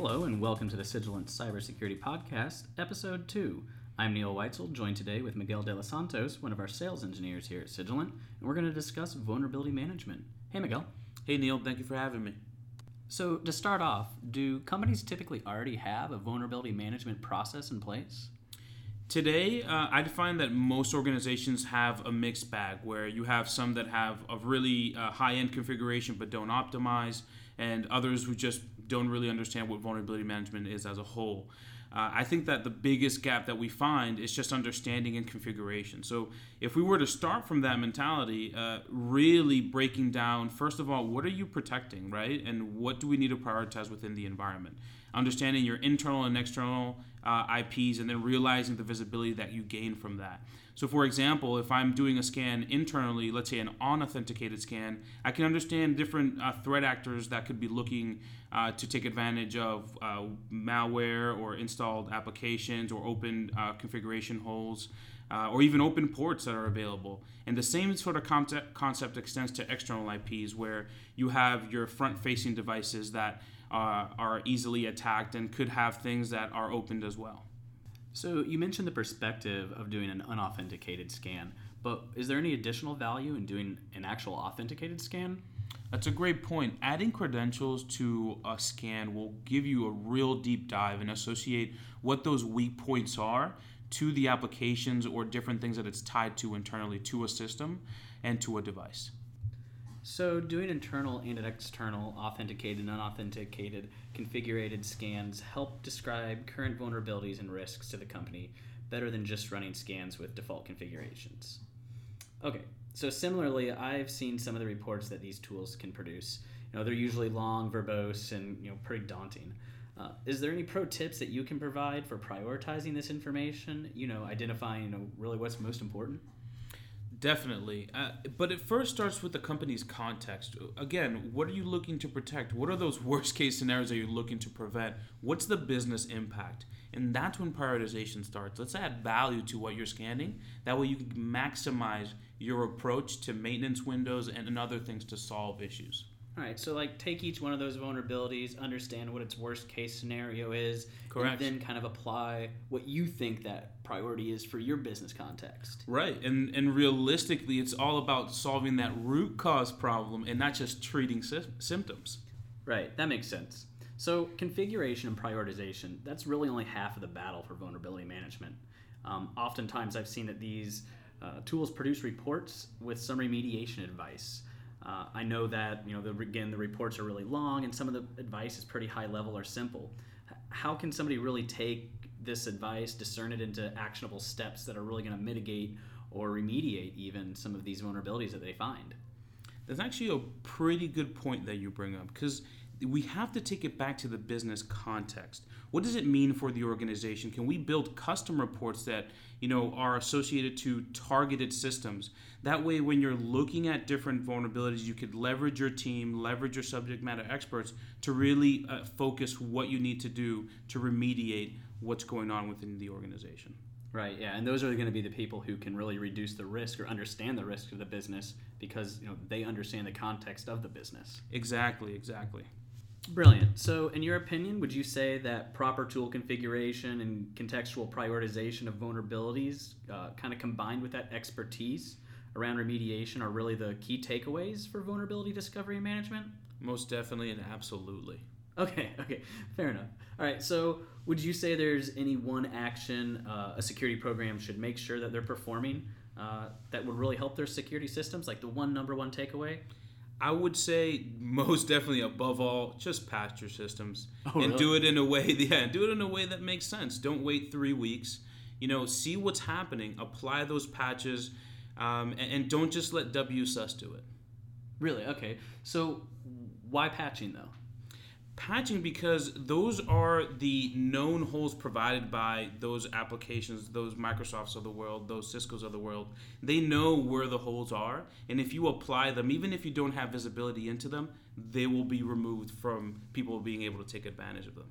Hello, and welcome to the Cygilant Cybersecurity Podcast, Episode 2. I'm Neil Weitzel, joined today with Miguel De Los Santos, one of our sales engineers here at Cygilant, and we're going to discuss vulnerability management. Hey, Miguel. Hey, Neil, thank you for having me. So, to start off, do companies typically already have a vulnerability management process in place? Today, uh, I find that most organizations have a mixed bag where you have some that have a really uh, high end configuration but don't optimize, and others who just don't really understand what vulnerability management is as a whole. Uh, I think that the biggest gap that we find is just understanding and configuration. So, if we were to start from that mentality, uh, really breaking down, first of all, what are you protecting, right? And what do we need to prioritize within the environment? Understanding your internal and external uh, IPs, and then realizing the visibility that you gain from that. So, for example, if I'm doing a scan internally, let's say an unauthenticated scan, I can understand different uh, threat actors that could be looking uh, to take advantage of uh, malware or installed applications or open uh, configuration holes. Uh, or even open ports that are available. And the same sort of concept, concept extends to external IPs, where you have your front facing devices that uh, are easily attacked and could have things that are opened as well. So, you mentioned the perspective of doing an unauthenticated scan, but is there any additional value in doing an actual authenticated scan? That's a great point. Adding credentials to a scan will give you a real deep dive and associate what those weak points are to the applications or different things that it's tied to internally to a system and to a device. So, doing internal and external authenticated and unauthenticated configured scans help describe current vulnerabilities and risks to the company better than just running scans with default configurations. Okay, so similarly, I've seen some of the reports that these tools can produce. You know, they're usually long, verbose, and you know, pretty daunting. Uh, is there any pro tips that you can provide for prioritizing this information? You know, identifying you know, really what's most important. Definitely. Uh, but it first starts with the company's context. Again, what are you looking to protect? What are those worst case scenarios that you're looking to prevent? What's the business impact? And that's when prioritization starts. Let's add value to what you're scanning. That way you can maximize your approach to maintenance windows and, and other things to solve issues. All right, so like take each one of those vulnerabilities, understand what its worst case scenario is, Correct. and then kind of apply what you think that priority is for your business context. Right, and and realistically, it's all about solving that root cause problem and not just treating sy- symptoms. Right, that makes sense. So configuration and prioritization, that's really only half of the battle for vulnerability management. Um, oftentimes, I've seen that these uh, tools produce reports with some remediation advice. Uh, I know that you know the, again the reports are really long and some of the advice is pretty high level or simple. How can somebody really take this advice, discern it into actionable steps that are really going to mitigate or remediate even some of these vulnerabilities that they find? That's actually a pretty good point that you bring up because we have to take it back to the business context. What does it mean for the organization? Can we build custom reports that you know are associated to targeted systems? That way, when you're looking at different vulnerabilities, you could leverage your team, leverage your subject matter experts to really uh, focus what you need to do to remediate what's going on within the organization. Right. Yeah, and those are going to be the people who can really reduce the risk or understand the risk of the business because you know they understand the context of the business. Exactly. Exactly. Brilliant. So, in your opinion, would you say that proper tool configuration and contextual prioritization of vulnerabilities, uh, kind of combined with that expertise around remediation, are really the key takeaways for vulnerability discovery and management? Most definitely and absolutely. Okay, okay, fair enough. All right, so would you say there's any one action uh, a security program should make sure that they're performing uh, that would really help their security systems? Like the one number one takeaway? I would say most definitely above all, just patch your systems Oh, and really? do it in a way. Yeah, do it in a way that makes sense. Don't wait three weeks. You know, see what's happening. Apply those patches, um, and, and don't just let WSUS do it. Really? Okay. So why patching though? Patching because those are the known holes provided by those applications, those Microsofts of the world, those Cisco's of the world. They know where the holes are, and if you apply them, even if you don't have visibility into them, they will be removed from people being able to take advantage of them.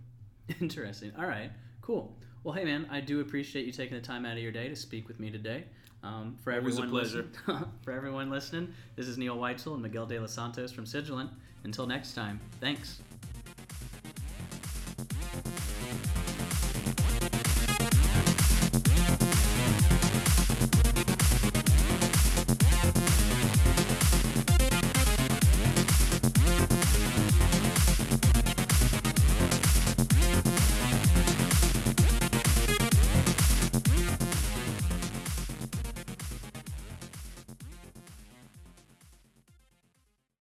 Interesting. All right. Cool. Well, hey man, I do appreciate you taking the time out of your day to speak with me today. Um, for Always a everyone listen- for everyone listening, this is Neil Weitzel and Miguel De Los Santos from Cygilant. Until next time, thanks.